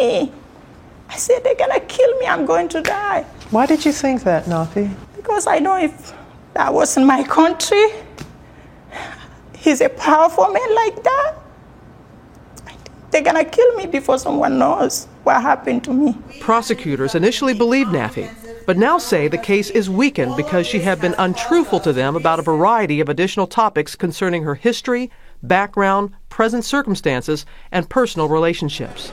me. I said, they're gonna kill me, I'm going to die. Why did you think that, Nafi? Because I know if that was in my country, he's a powerful man like that. They're gonna kill me before someone knows what happened to me. Prosecutors initially believed Nafi, but now say the case is weakened because she had been untruthful to them about a variety of additional topics concerning her history, background, present circumstances, and personal relationships.